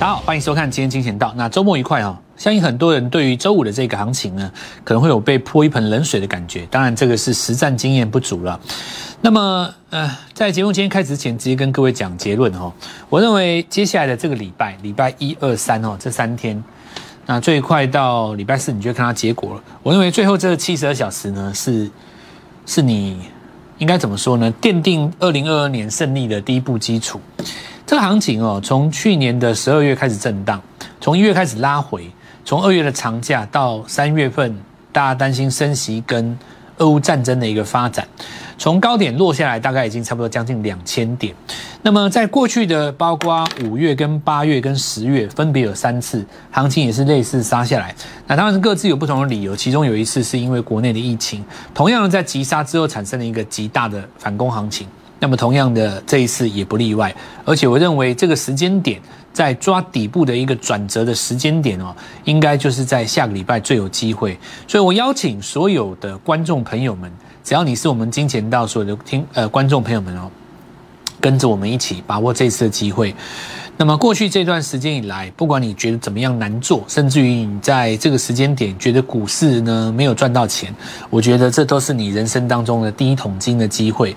大家好，欢迎收看今天金钱道。那周末愉快哦！相信很多人对于周五的这个行情呢，可能会有被泼一盆冷水的感觉。当然，这个是实战经验不足了。那么，呃，在节目今天开始之前，直接跟各位讲结论哦。我认为接下来的这个礼拜，礼拜一二三哦，这三天，那最快到礼拜四，你就看它结果了。我认为最后这七十二小时呢，是是你应该怎么说呢？奠定二零二二年胜利的第一步基础。这个行情哦，从去年的十二月开始震荡，从一月开始拉回，从二月的长假到三月份，大家担心升息跟俄乌战争的一个发展，从高点落下来，大概已经差不多将近两千点。那么在过去的包括五月、跟八月、跟十月，分别有三次行情也是类似杀下来。那当然各自有不同的理由，其中有一次是因为国内的疫情，同样的在急杀之后产生了一个极大的反攻行情。那么同样的这一次也不例外，而且我认为这个时间点在抓底部的一个转折的时间点哦，应该就是在下个礼拜最有机会。所以我邀请所有的观众朋友们，只要你是我们金钱道所有的听呃观众朋友们哦，跟着我们一起把握这次的机会。那么过去这段时间以来，不管你觉得怎么样难做，甚至于你在这个时间点觉得股市呢没有赚到钱，我觉得这都是你人生当中的第一桶金的机会，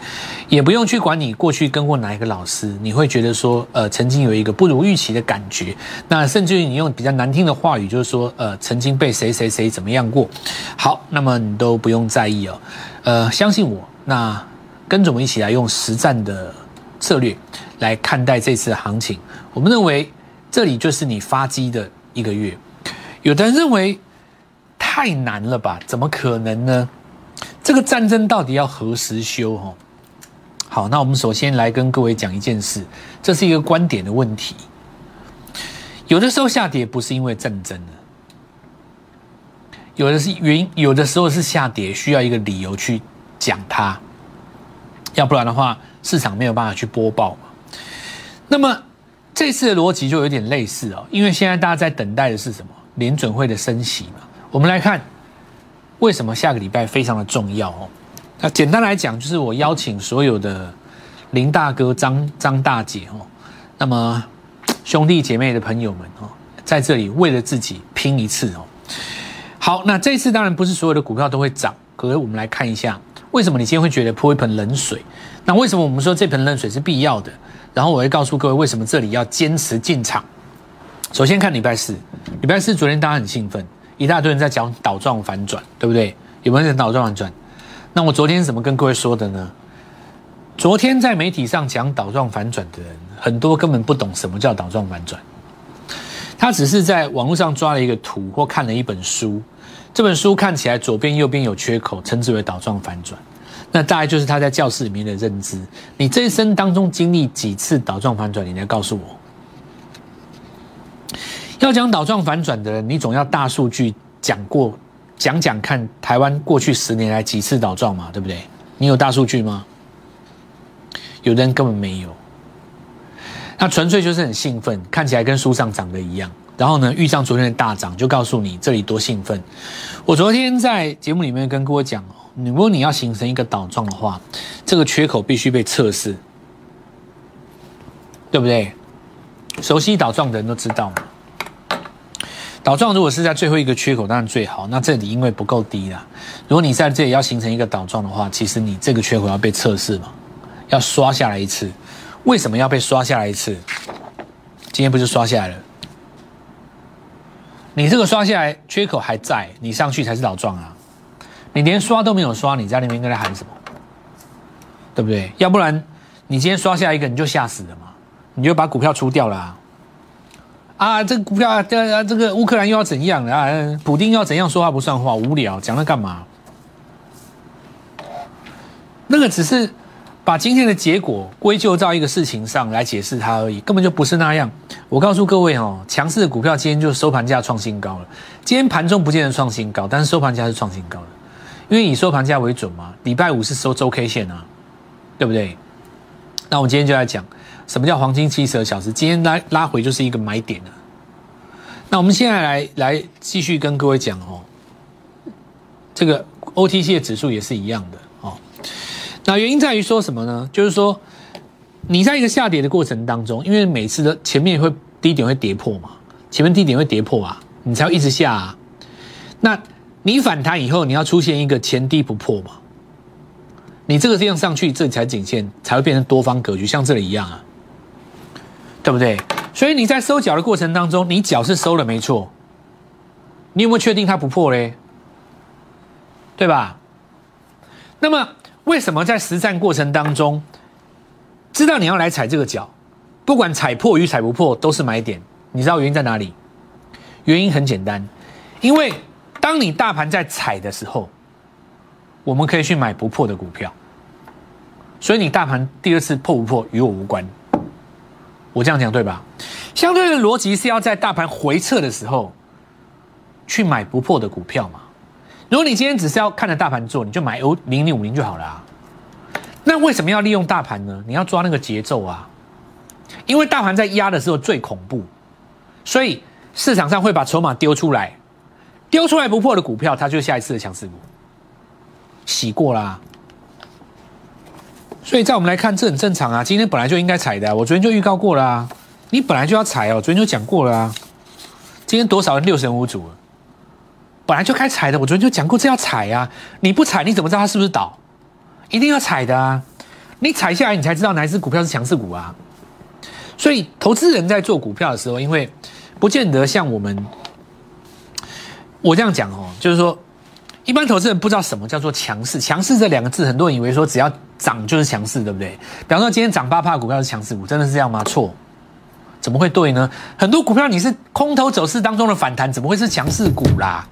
也不用去管你过去跟过哪一个老师，你会觉得说，呃，曾经有一个不如预期的感觉，那甚至于你用比较难听的话语，就是说，呃，曾经被谁谁谁怎么样过，好，那么你都不用在意哦，呃，相信我，那跟着我们一起来用实战的策略来看待这次行情。我们认为这里就是你发机的一个月，有的人认为太难了吧？怎么可能呢？这个战争到底要何时休？哦，好，那我们首先来跟各位讲一件事，这是一个观点的问题。有的时候下跌不是因为战争的，有的是原因，有的时候是下跌需要一个理由去讲它，要不然的话市场没有办法去播报嘛。那么。这次的逻辑就有点类似哦，因为现在大家在等待的是什么？联准会的升息嘛。我们来看为什么下个礼拜非常的重要哦。那简单来讲，就是我邀请所有的林大哥、张张大姐哦，那么兄弟姐妹的朋友们哦，在这里为了自己拼一次哦。好，那这次当然不是所有的股票都会涨，可是我们来看一下，为什么你今天会觉得泼一盆冷水？那为什么我们说这盆冷水是必要的？然后我会告诉各位为什么这里要坚持进场。首先看礼拜四，礼拜四昨天大家很兴奋，一大堆人在讲倒状反转，对不对？有没有人倒状反转？那我昨天怎么跟各位说的呢？昨天在媒体上讲倒状反转的人，很多根本不懂什么叫倒状反转，他只是在网络上抓了一个图或看了一本书，这本书看起来左边右边有缺口，称之为倒状反转。那大概就是他在教室里面的认知。你这一生当中经历几次倒状反转？你来告诉我。要讲倒状反转的人，你总要大数据讲过，讲讲看台湾过去十年来几次倒状嘛，对不对？你有大数据吗？有的人根本没有。那纯粹就是很兴奋，看起来跟书上长得一样。然后呢，遇上昨天的大涨，就告诉你这里多兴奋。我昨天在节目里面跟各位讲哦。如果你要形成一个倒状的话，这个缺口必须被测试，对不对？熟悉倒状的人都知道嘛。倒状如果是在最后一个缺口，当然最好。那这里因为不够低了，如果你在这里要形成一个倒状的话，其实你这个缺口要被测试嘛，要刷下来一次。为什么要被刷下来一次？今天不是刷下来了？你这个刷下来缺口还在，你上去才是倒状啊。你连刷都没有刷，你在那边跟他喊什么？对不对？要不然你今天刷下一个，你就吓死了嘛？你就把股票出掉了啊！啊，这个股票啊，这个乌克兰又要怎样啊？普京要怎样说话不算话？无聊，讲那干嘛？那个只是把今天的结果归咎到一个事情上来解释它而已，根本就不是那样。我告诉各位哦，强势的股票今天就收盘价创新高了。今天盘中不见得创新高，但是收盘价是创新高的。因为以收盘价为准嘛，礼拜五是收周 K 线啊，对不对？那我们今天就来讲什么叫黄金七十二小时，今天拉拉回就是一个买点了。那我们现在来来继续跟各位讲哦，这个 OTC 的指数也是一样的哦。那原因在于说什么呢？就是说你在一个下跌的过程当中，因为每次的前面会低点会跌破嘛，前面低点会跌破啊，你才会一直下啊。那你反弹以后，你要出现一个前低不破嘛，你这个这样上去，这才颈线才会变成多方格局，像这里一样啊，对不对？所以你在收脚的过程当中，你脚是收了没错，你有没有确定它不破嘞？对吧？那么为什么在实战过程当中，知道你要来踩这个脚，不管踩破与踩不破都是买点？你知道原因在哪里？原因很简单，因为当你大盘在踩的时候，我们可以去买不破的股票，所以你大盘第二次破不破与我无关。我这样讲对吧？相对的逻辑是要在大盘回撤的时候去买不破的股票嘛？如果你今天只是要看着大盘做，你就买 O 零零五零就好了啊。那为什么要利用大盘呢？你要抓那个节奏啊，因为大盘在压的时候最恐怖，所以市场上会把筹码丢出来，丢出来不破的股票，它就是下一次的强势股，洗过啦。所以在我们来看，这很正常啊。今天本来就应该踩的，我昨天就预告过了啊。你本来就要踩哦，昨天就讲过了啊。今天多少人六神无主？本来就该踩的，我昨天就讲过这要踩啊。你不踩你怎么知道它是不是倒？一定要踩的啊！你踩下来，你才知道哪一只股票是强势股啊。所以投资人在做股票的时候，因为不见得像我们，我这样讲哦，就是说。一般投资人不知道什么叫做强势，强势这两个字，很多人以为说只要涨就是强势，对不对？比方说今天涨八帕股票是强势股，真的是这样吗？错，怎么会对呢？很多股票你是空头走势当中的反弹，怎么会是强势股啦？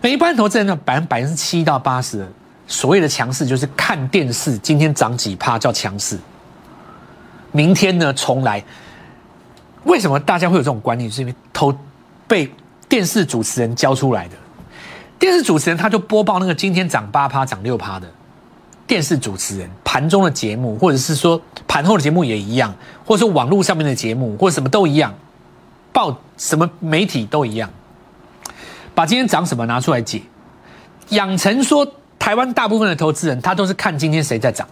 那一般投资人呢，百分百分之七到八十，所谓的强势就是看电视，今天涨几帕叫强势，明天呢重来。为什么大家会有这种观念？是因为投被电视主持人教出来的。电视主持人他就播报那个今天涨八趴、涨六趴的。电视主持人盘中的节目，或者是说盘后的节目也一样，或者说网络上面的节目，或者什么都一样，报什么媒体都一样，把今天涨什么拿出来解，养成说台湾大部分的投资人他都是看今天谁在涨，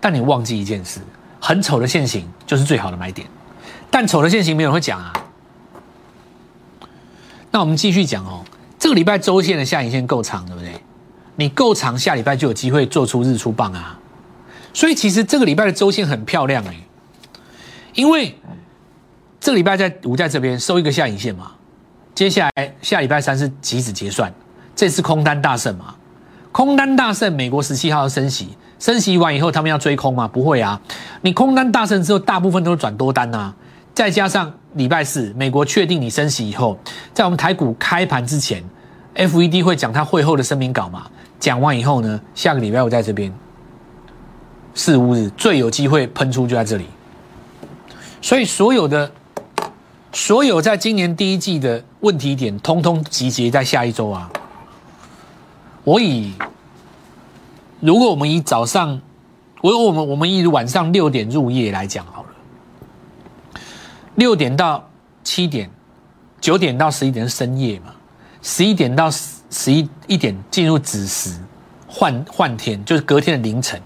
但你忘记一件事，很丑的现形就是最好的买点，但丑的现形没有人会讲啊。那我们继续讲哦。这个礼拜周线的下影线够长，对不对？你够长，下礼拜就有机会做出日出棒啊！所以其实这个礼拜的周线很漂亮哎，因为这个礼拜在五在这边收一个下影线嘛，接下来下礼拜三是即止结算，这次空单大胜嘛，空单大胜，美国十七号要升息，升息完以后他们要追空吗？不会啊，你空单大胜之后，大部分都是转多单啊，再加上礼拜四美国确定你升息以后，在我们台股开盘之前。F E D 会讲他会后的声明稿嘛？讲完以后呢，下个礼拜我在这边四五日最有机会喷出就在这里。所以所有的所有在今年第一季的问题点，通通集结在下一周啊。我以如果我们以早上，我我们我们以晚上六点入夜来讲好，六点到七点，九点到十一点是深夜嘛？十一点到十十一一点进入子时，换换天就是隔天的凌晨，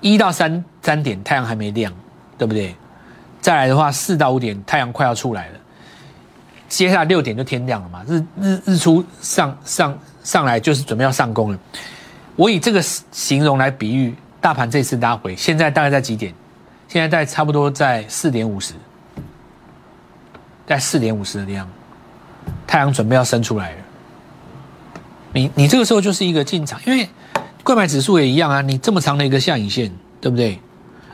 一到三三点太阳还没亮，对不对？再来的话，四到五点太阳快要出来了，接下来六点就天亮了嘛，日日日出上上上来就是准备要上工了。我以这个形容来比喻大盘这次拉回，现在大概在几点？现在在差不多在四点五十，在四点五十的量，太阳准备要升出来了。你你这个时候就是一个进场，因为贵买指数也一样啊，你这么长的一个下影线，对不对？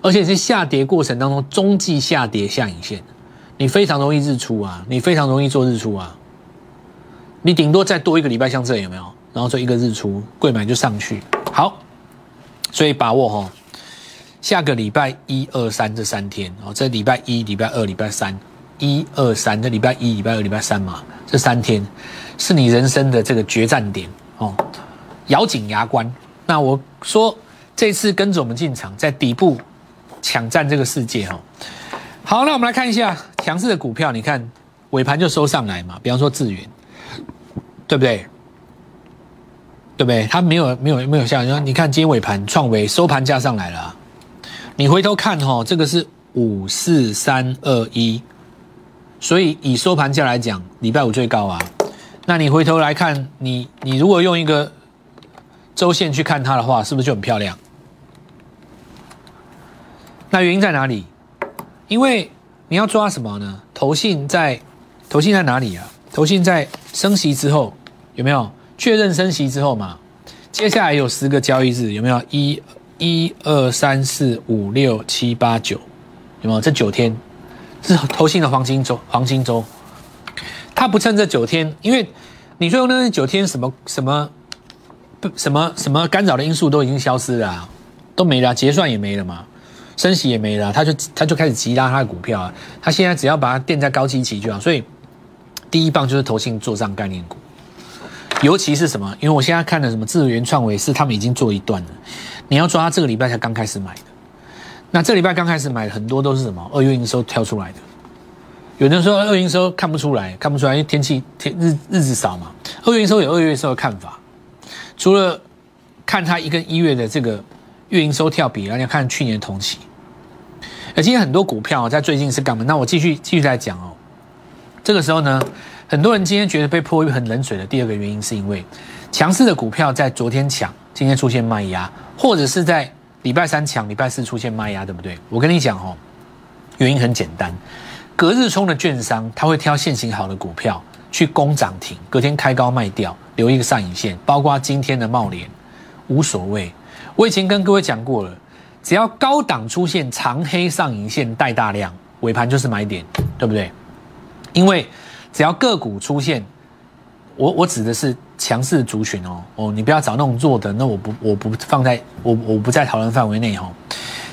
而且是下跌过程当中中继下跌下影线，你非常容易日出啊，你非常容易做日出啊。你顶多再多一个礼拜像这有没有？然后做一个日出，贵买就上去。好，所以把握哈，下个礼拜一二三这三天哦，这礼拜一、礼拜二、礼拜三，一二三，这礼拜一、礼拜二、礼拜三嘛，这三天。是你人生的这个决战点哦，咬紧牙关。那我说这次跟着我们进场，在底部抢占这个世界哦。好，那我们来看一下强势的股票，你看尾盘就收上来嘛。比方说智源，对不对？对不对？它没有没有没有像你看今天尾盘创维收盘价上来了。你回头看哈，这个是五四三二一，所以以收盘价来讲，礼拜五最高啊。那你回头来看，你你如果用一个周线去看它的话，是不是就很漂亮？那原因在哪里？因为你要抓什么呢？投信在投信在哪里啊？投信在升息之后有没有确认升息之后嘛？接下来有十个交易日，有没有？一、一、二、三、四、五、六、七、八、九，有没有？这九天是投信的黄金周，黄金周。他不趁这九天，因为你说那九天什么什么不什么什么干扰的因素都已经消失了，都没了，结算也没了嘛，升息也没了，他就他就开始急拉他的股票啊。他现在只要把它垫在高基期就好，所以第一棒就是投信做账概念股。尤其是什么？因为我现在看的什么智源创维是他们已经做一段了，你要抓这个礼拜才刚开始买的。那这礼拜刚开始买的很多都是什么？二月营收挑出来的。有人说二月营收看不出来，看不出来，因为天气天日日子少嘛。二月营收有二月营收的看法，除了看它一跟一月的这个月营收跳比，而要看去年同期。而今天很多股票在最近是干嘛？那我继续继续来讲哦。这个时候呢？很多人今天觉得被泼一盆冷水的第二个原因，是因为强势的股票在昨天抢，今天出现卖压，或者是在礼拜三抢，礼拜四出现卖压，对不对？我跟你讲哦，原因很简单，隔日冲的券商他会挑现行好的股票去攻涨停，隔天开高卖掉，留一个上影线，包括今天的茂联，无所谓。我以前跟各位讲过了，只要高档出现长黑上影线带大量，尾盘就是买点，对不对？因为。只要个股出现，我我指的是强势族群哦哦，你不要找那种弱的，那我不我不放在我我不在讨论范围内哦。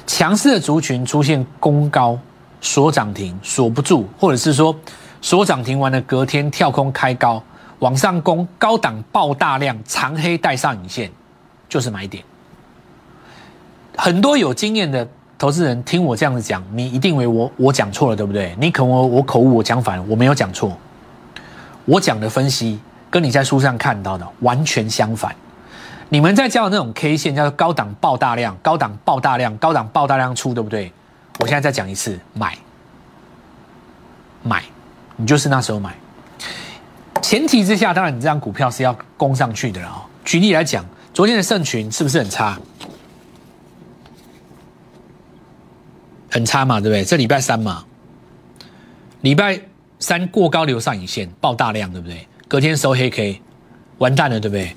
强势的族群出现攻高锁涨停锁不住，或者是说锁涨停完了隔天跳空开高往上攻高档爆大量长黑带上影线，就是买点。很多有经验的投资人听我这样子讲，你一定为我我讲错了，对不对？你可能我我口误，我讲反了，我没有讲错。我讲的分析跟你在书上看到的完全相反。你们在教的那种 K 线叫做高档爆大量、高档爆大量、高档爆大量出，对不对？我现在再讲一次，买，买，你就是那时候买。前提之下，当然你这张股票是要攻上去的了哦。举例来讲，昨天的盛群是不是很差？很差嘛，对不对？这礼拜三嘛，礼拜。三过高留上影线，爆大量，对不对？隔天收黑 K，完蛋了，对不对？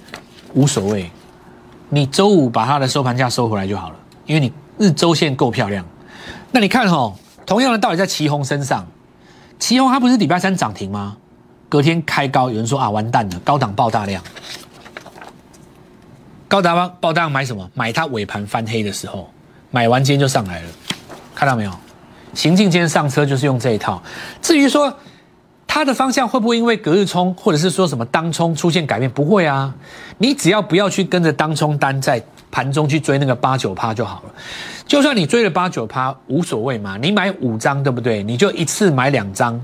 无所谓，你周五把它的收盘价收回来就好了，因为你日周线够漂亮。那你看哈，同样的道理在旗宏身上，旗宏它不是礼拜三涨停吗？隔天开高，有人说啊，完蛋了，高档爆大量，高达爆爆大量买什么？买它尾盘翻黑的时候，买完今天就上来了，看到没有？行进间上车就是用这一套。至于说。它的方向会不会因为隔日冲，或者是说什么当冲出现改变？不会啊，你只要不要去跟着当冲单在盘中去追那个八九趴就好了。就算你追了八九趴无所谓嘛，你买五张对不对？你就一次买两张，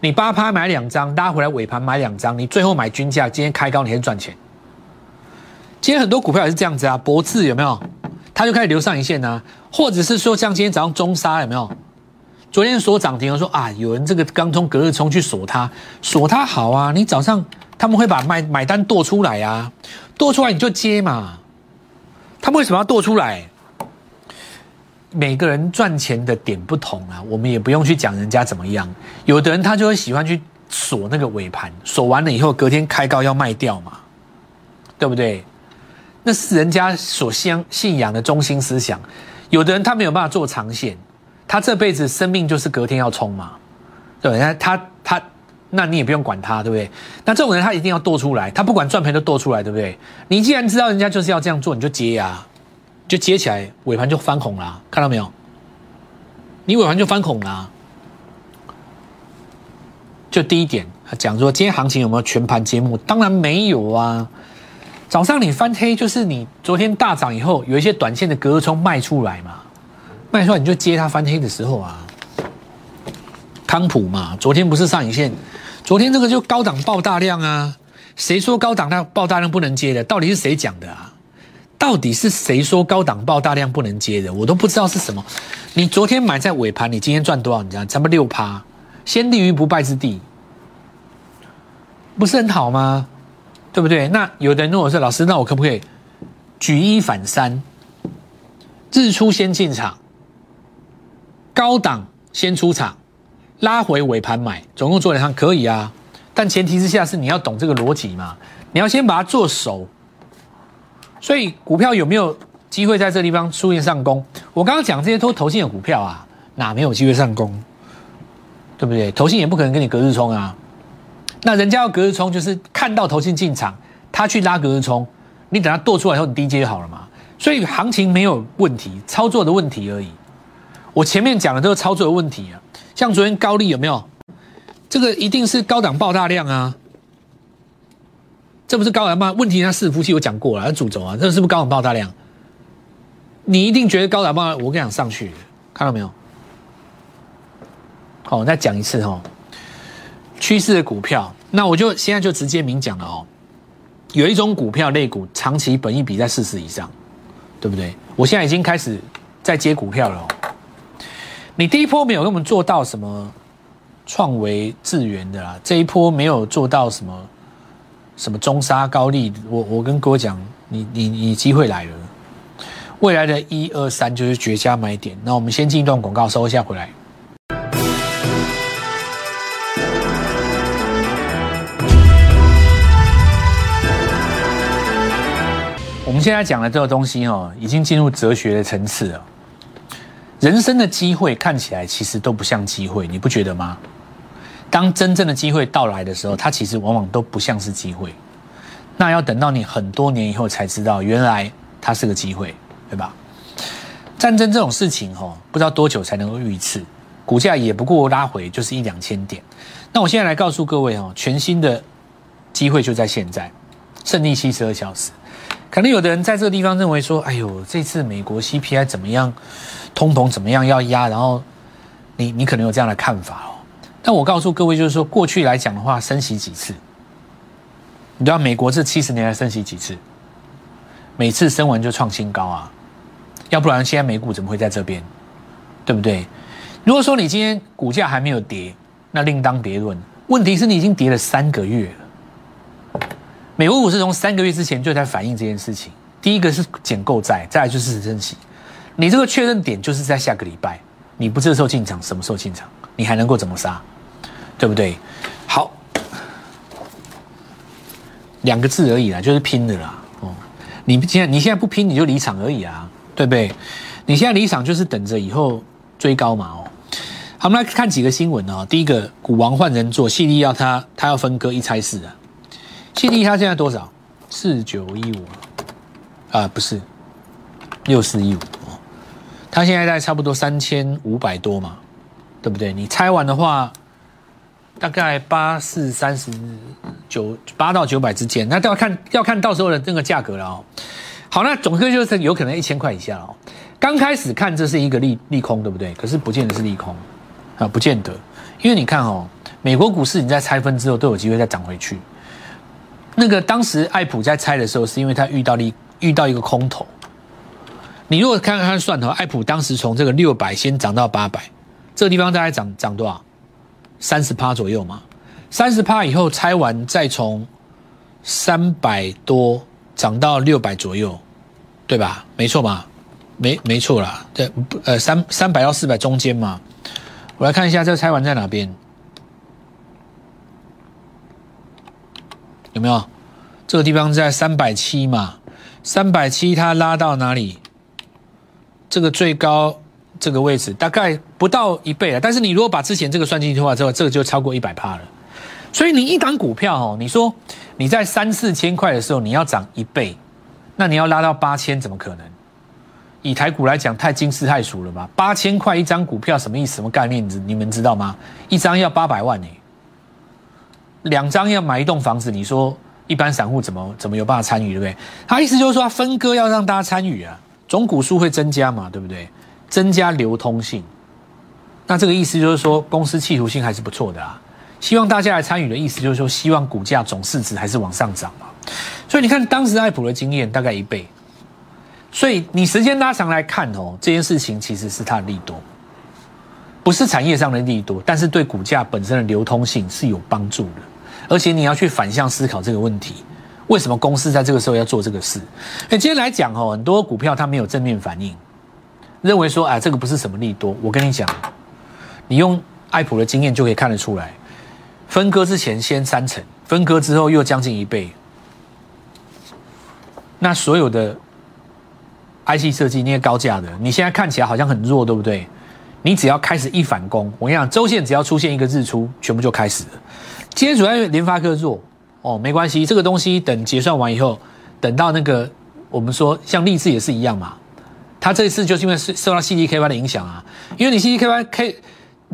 你八趴买两张，拉回来尾盘买两张，你最后买均价，今天开高你还是赚钱。今天很多股票也是这样子啊，博智有没有？它就开始留上影线啊，或者是说像今天早上中沙有没有？昨天锁涨停，我说啊，有人这个刚从隔日冲去锁它，锁它好啊。你早上他们会把买买单剁出来啊，剁出来你就接嘛。他们为什么要剁出来？每个人赚钱的点不同啊，我们也不用去讲人家怎么样。有的人他就会喜欢去锁那个尾盘，锁完了以后隔天开高要卖掉嘛，对不对？那是人家所相信仰的中心思想。有的人他没有办法做长线。他这辈子生命就是隔天要冲嘛，对那他他，那你也不用管他，对不对？那这种人他一定要剁出来，他不管赚赔都剁出来，对不对？你既然知道人家就是要这样做，你就接呀，就接起来，尾盘就翻红了，看到没有？你尾盘就翻红了。就第一点，讲说今天行情有没有全盘揭幕？当然没有啊。早上你翻黑，就是你昨天大涨以后，有一些短线的隔日冲卖出来嘛。卖出来你就接它翻黑的时候啊，康普嘛，昨天不是上影线，昨天这个就高档爆大量啊，谁说高档那爆大量不能接的？到底是谁讲的啊？到底是谁说高档爆大量不能接的？我都不知道是什么。你昨天买在尾盘，你今天赚多少？你知道？差不多六趴，先立于不败之地，不是很好吗？对不对？那有的人问我说：“老师，那我可不可以举一反三？日出先进场，高档先出场，拉回尾盘买，总共做两趟可以啊。但前提之下是你要懂这个逻辑嘛，你要先把它做熟。所以股票有没有机会在这地方出现上攻？我刚刚讲这些都投信的股票啊，哪没有机会上攻？对不对？投信也不可能跟你隔日冲啊。那人家要隔日冲，就是看到投信进场，他去拉隔日冲，你等他剁出来以后，你低接就好了嘛。所以行情没有问题，操作的问题而已。我前面讲的都是操作的问题啊。像昨天高利有没有？这个一定是高档爆大量啊。这不是高档吗？问题它伺服器我讲过了，主轴啊，这是不是高档爆大量？你一定觉得高档爆，我跟你讲上去，看到没有？好，我再讲一次哈。趋势的股票，那我就现在就直接明讲了哦。有一种股票类股，长期本益比在四十以上，对不对？我现在已经开始在接股票了哦。你第一波没有跟我们做到什么创维智源的啦，这一波没有做到什么什么中沙高利，我我跟各位讲，你你你机会来了，未来的一二三就是绝佳买点。那我们先进一段广告，收一下回来。我们现在讲的这个东西哦，已经进入哲学的层次了。人生的机会看起来其实都不像机会，你不觉得吗？当真正的机会到来的时候，它其实往往都不像是机会。那要等到你很多年以后才知道，原来它是个机会，对吧？战争这种事情哦，不知道多久才能够遇一次，股价也不过拉回就是一两千点。那我现在来告诉各位哦，全新的机会就在现在，胜利七十二小时。可能有的人在这个地方认为说：“哎呦，这次美国 CPI 怎么样，通膨怎么样要压？”然后你你可能有这样的看法哦。但我告诉各位，就是说过去来讲的话，升息几次？你知道美国这七十年来升息几次？每次升完就创新高啊！要不然现在美股怎么会在这边？对不对？如果说你今天股价还没有跌，那另当别论。问题是你已经跌了三个月。美国股市从三个月之前就在反映这件事情。第一个是减购债，再来就是升息。你这个确认点就是在下个礼拜，你不这时候进场，什么时候进场？你还能够怎么杀？对不对？好，两个字而已啦，就是拼的啦。哦，你现在你现在不拼，你就离场而已啊，对不对？你现在离场就是等着以后追高嘛。哦，好，我们来看几个新闻哦。第一个，股王换人做，细力要他他要分割一拆四啊。七力它现在多少？四九一五啊，不是六四一五哦。它现在在差不多三千五百多嘛，对不对？你拆完的话，大概八四三十九八到九百之间，那都要看要看到时候的那个价格了哦。好，那总之就是有可能一千块以下哦。刚开始看这是一个利利空，对不对？可是不见得是利空啊，不见得，因为你看哦，美国股市你在拆分之后都有机会再涨回去。那个当时艾普在拆的时候，是因为他遇到了遇到一个空头。你如果看看算的话，艾普当时从这个六百先涨到八百，这个地方大概涨涨多少？三十趴左右嘛。三十趴以后拆完，再从三百多涨到六百左右，对吧？没错嘛，没没错啦。对，呃，三三百到四百中间嘛。我来看一下这个拆完在哪边。有没有这个地方在三百七嘛？三百七它拉到哪里？这个最高这个位置大概不到一倍了。但是你如果把之前这个算进去的话，之后这个就超过一百帕了。所以你一档股票哦，你说你在三四千块的时候你要涨一倍，那你要拉到八千怎么可能？以台股来讲，太惊世骇俗了吧？八千块一张股票什么意思？什么概念？你你们知道吗？一张要八百万呢。两张要买一栋房子，你说一般散户怎么怎么有办法参与，对不对？他意思就是说，分割要让大家参与啊，总股数会增加嘛，对不对？增加流通性，那这个意思就是说，公司企图性还是不错的啊。希望大家来参与的意思就是说，希望股价总市值还是往上涨嘛。所以你看，当时爱普的经验大概一倍，所以你时间拉长来看哦，这件事情其实是它的利多。不是产业上的利多，但是对股价本身的流通性是有帮助的。而且你要去反向思考这个问题：为什么公司在这个时候要做这个事？哎，今天来讲哦，很多股票它没有正面反应，认为说啊，这个不是什么利多。我跟你讲，你用爱普的经验就可以看得出来，分割之前先三成，分割之后又将近一倍。那所有的 IC 设计那些高价的，你现在看起来好像很弱，对不对？你只要开始一反攻，我跟你讲，周线只要出现一个日出，全部就开始了。今天主要因为联发科弱哦，没关系，这个东西等结算完以后，等到那个我们说像立志也是一样嘛，它这一次就是因为受受到 CDKY 的影响啊，因为你 CDKY K，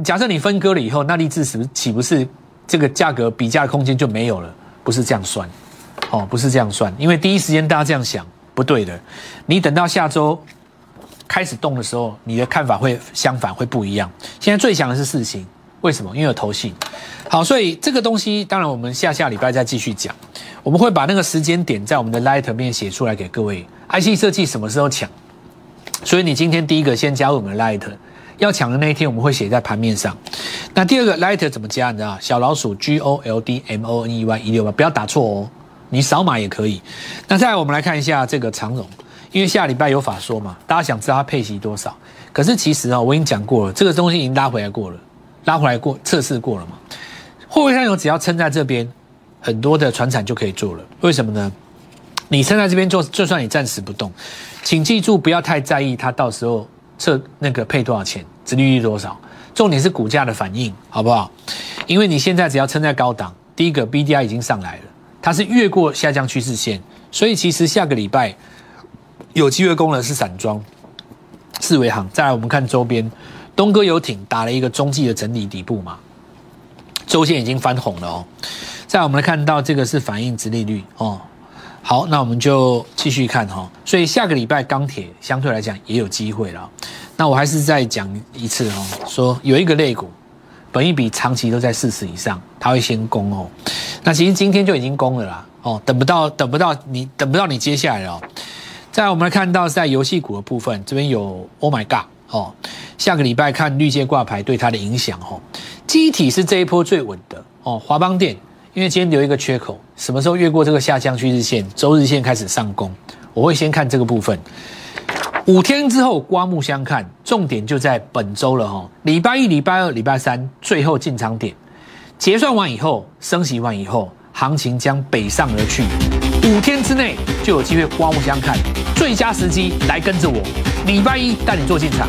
假设你分割了以后，那立志是不是岂不是这个价格比价空间就没有了？不是这样算，哦，不是这样算，因为第一时间大家这样想不对的，你等到下周。开始动的时候，你的看法会相反，会不一样。现在最强的是四星，为什么？因为有投信。好，所以这个东西，当然我们下下礼拜再继续讲。我们会把那个时间点在我们的 Light 面写出来给各位。IC 设计什么时候抢？所以你今天第一个先加入我们的 Light，要抢的那一天我们会写在盘面上。那第二个 Light 怎么加？你知道？小老鼠 G O L D M O N E Y 一六八，不要打错哦。你扫码也可以。那再来我们来看一下这个长荣。因为下礼拜有法说嘛，大家想知道它配息多少？可是其实啊，我已经讲过了，这个东西已经拉回来过了，拉回来过测试过了嘛。货柜上有只要撑在这边，很多的船产就可以做了。为什么呢？你撑在这边做，就算你暂时不动，请记住不要太在意它到时候测那个配多少钱，殖利率多少，重点是股价的反应，好不好？因为你现在只要撑在高档，第一个 B D I 已经上来了，它是越过下降趋势线，所以其实下个礼拜。有机会攻的是散装、四维行。再来，我们看周边，东哥游艇打了一个中继的整理底部嘛，周线已经翻红了哦。再我们来看到这个是反映值利率哦。好，那我们就继续看哈。所以下个礼拜钢铁相对来讲也有机会了。那我还是再讲一次哦，说有一个类股，本一比长期都在四十以上，它会先攻哦。那其实今天就已经攻了啦哦，等不到，等不到你，等不到你接下来哦。在我们来看到在游戏股的部分，这边有 Oh my God 哦，下个礼拜看绿界挂牌对它的影响哦。机体是这一波最稳的哦，华邦电因为今天留一个缺口，什么时候越过这个下降趋势线，周日线开始上攻，我会先看这个部分。五天之后刮目相看，重点就在本周了哈。礼拜一、礼拜二、礼拜三最后进场点，结算完以后，升息完以后，行情将北上而去。五天之内就有机会刮目相看，最佳时机来跟着我，礼拜一带你做进场。